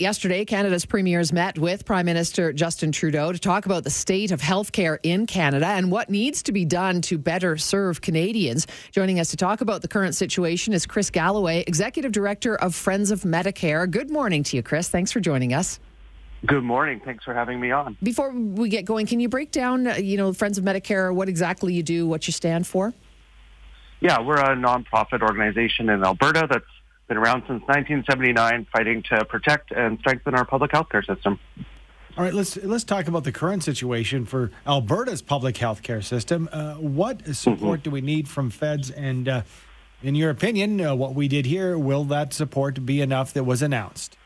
Yesterday, Canada's premiers met with Prime Minister Justin Trudeau to talk about the state of healthcare in Canada and what needs to be done to better serve Canadians. Joining us to talk about the current situation is Chris Galloway, Executive Director of Friends of Medicare. Good morning to you, Chris. Thanks for joining us. Good morning. Thanks for having me on. Before we get going, can you break down, uh, you know, Friends of Medicare, what exactly you do, what you stand for? Yeah, we're a nonprofit organization in Alberta that's been around since 1979, fighting to protect and strengthen our public health care system. All right, let's let's talk about the current situation for Alberta's public health care system. Uh, what support mm-hmm. do we need from feds? And uh, in your opinion, uh, what we did here will that support be enough that was announced?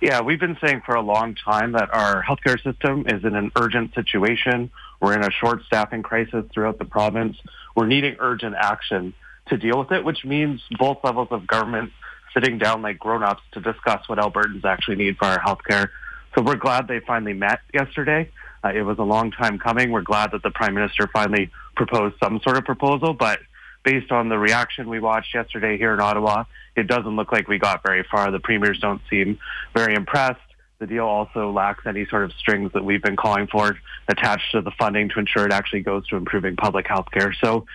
Yeah, we've been saying for a long time that our healthcare system is in an urgent situation. We're in a short staffing crisis throughout the province. We're needing urgent action to deal with it, which means both levels of government sitting down like grown-ups to discuss what Albertans actually need for our healthcare. So we're glad they finally met yesterday. Uh, it was a long time coming. We're glad that the Prime Minister finally proposed some sort of proposal, but based on the reaction we watched yesterday here in Ottawa, it doesn't look like we got very far. The premiers don't seem very impressed. The deal also lacks any sort of strings that we've been calling for attached to the funding to ensure it actually goes to improving public health care. So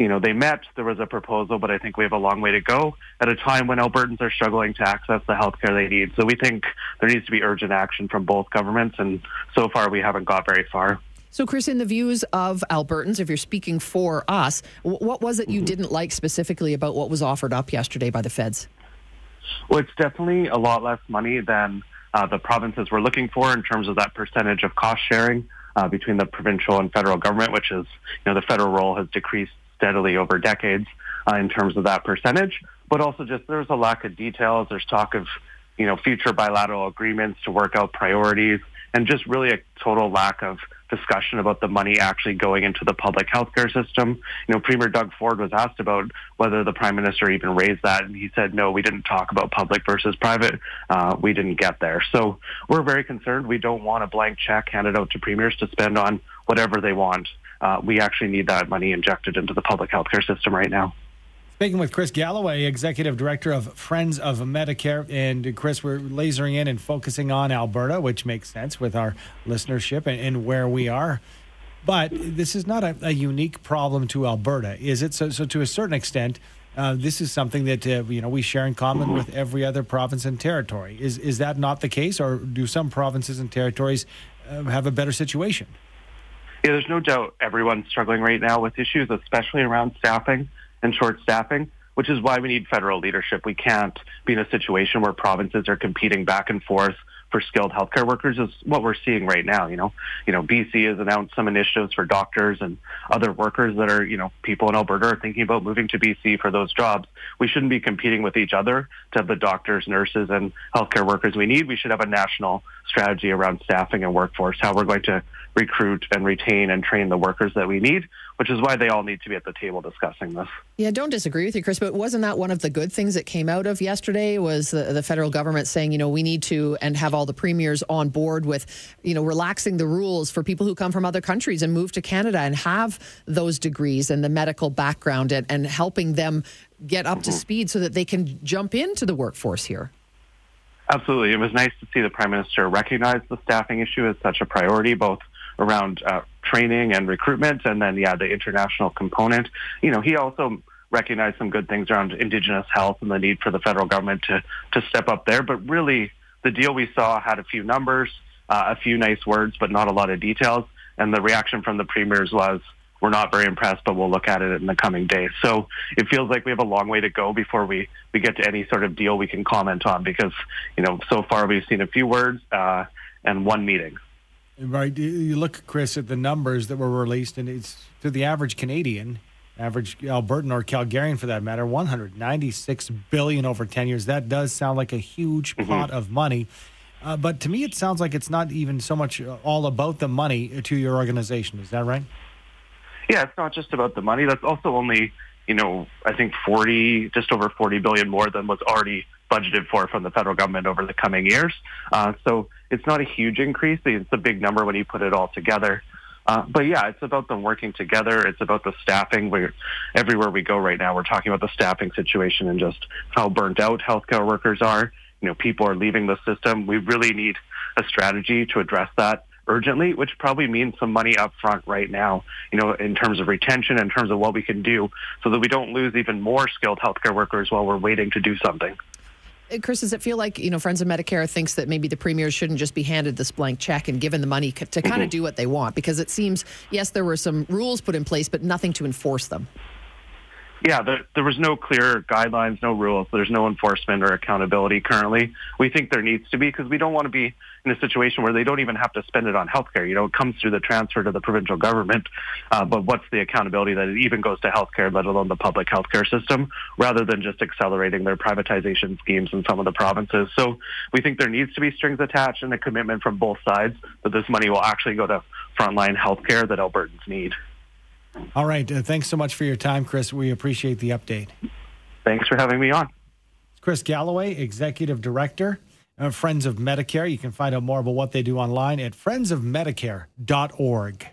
you know, they met, there was a proposal, but I think we have a long way to go at a time when Albertans are struggling to access the health care they need. So we think there needs to be urgent action from both governments, and so far we haven't got very far. So, Chris, in the views of Albertans, if you're speaking for us, what was it you mm-hmm. didn't like specifically about what was offered up yesterday by the feds? Well, it's definitely a lot less money than uh, the provinces were looking for in terms of that percentage of cost sharing uh, between the provincial and federal government, which is, you know, the federal role has decreased steadily over decades uh, in terms of that percentage. But also just there's a lack of details. There's talk of, you know, future bilateral agreements to work out priorities and just really a total lack of discussion about the money actually going into the public healthcare system. You know, Premier Doug Ford was asked about whether the Prime Minister even raised that, and he said, no, we didn't talk about public versus private. Uh, we didn't get there. So we're very concerned. We don't want a blank check handed out to premiers to spend on whatever they want uh, we actually need that money injected into the public healthcare system right now. Speaking with Chris Galloway, Executive Director of Friends of Medicare. And Chris, we're lasering in and focusing on Alberta, which makes sense with our listenership and, and where we are. But this is not a, a, unique problem to Alberta, is it? So, so to a certain extent, uh, this is something that uh, you know we share in common with every other province and territory. Is is that not the case, or do some provinces and territories uh, have a better situation? Yeah, there's no doubt everyone's struggling right now with issues, especially around staffing and short staffing, which is why we need federal leadership. We can't be in a situation where provinces are competing back and forth for skilled healthcare workers is what we're seeing right now. You know, you know, BC has announced some initiatives for doctors and other workers that are, you know, people in Alberta are thinking about moving to BC for those jobs. We shouldn't be competing with each other to have the doctors, nurses, and healthcare workers we need. We should have a national strategy around staffing and workforce, how we're going to recruit and retain and train the workers that we need, which is why they all need to be at the table discussing this. Yeah, don't disagree with you, Chris, but wasn't that one of the good things that came out of yesterday was the, the federal government saying, you know, we need to and have all the premiers on board with, you know, relaxing the rules for people who come from other countries and move to Canada and have those degrees and the medical background and, and helping them get up mm-hmm. to speed so that they can jump into the workforce here. Absolutely. It was nice to see the Prime Minister recognize the staffing issue as such a priority, both around uh, training and recruitment, and then yeah, the international component. You know, he also recognized some good things around Indigenous health and the need for the federal government to to step up there. But really, the deal we saw had a few numbers, uh, a few nice words, but not a lot of details. And the reaction from the premiers was, we're not very impressed, but we'll look at it in the coming days. So it feels like we have a long way to go before we, we get to any sort of deal we can comment on because, you know, so far we've seen a few words uh, and one meeting. Right. You look, Chris, at the numbers that were released, and it's to the average Canadian, average Albertan or Calgarian for that matter, 196 billion over 10 years. That does sound like a huge mm-hmm. pot of money. Uh, but to me, it sounds like it's not even so much all about the money to your organization. Is that right? Yeah, it's not just about the money. That's also only, you know, I think 40, just over 40 billion more than was already budgeted for from the federal government over the coming years. Uh, so it's not a huge increase. It's a big number when you put it all together. Uh, but yeah, it's about them working together. It's about the staffing. We're, everywhere we go right now, we're talking about the staffing situation and just how burnt out healthcare workers are. you know, people are leaving the system. We really need a strategy to address that urgently, which probably means some money up front right now, you know, in terms of retention, in terms of what we can do so that we don't lose even more skilled healthcare workers while we're waiting to do something. Chris, does it feel like, you know, Friends of Medicare thinks that maybe the premiers shouldn't just be handed this blank check and given the money to kind of do what they want? Because it seems, yes, there were some rules put in place, but nothing to enforce them. Yeah, there, there was no clear guidelines, no rules. There's no enforcement or accountability currently. We think there needs to be because we don't want to be in a situation where they don't even have to spend it on healthcare. You know, it comes through the transfer to the provincial government, uh, but what's the accountability that it even goes to healthcare, let alone the public healthcare system, rather than just accelerating their privatization schemes in some of the provinces. So we think there needs to be strings attached and a commitment from both sides that this money will actually go to frontline healthcare that Albertans need. All right. Uh, thanks so much for your time, Chris. We appreciate the update. Thanks for having me on. Chris Galloway, Executive Director of Friends of Medicare. You can find out more about what they do online at friendsofmedicare.org.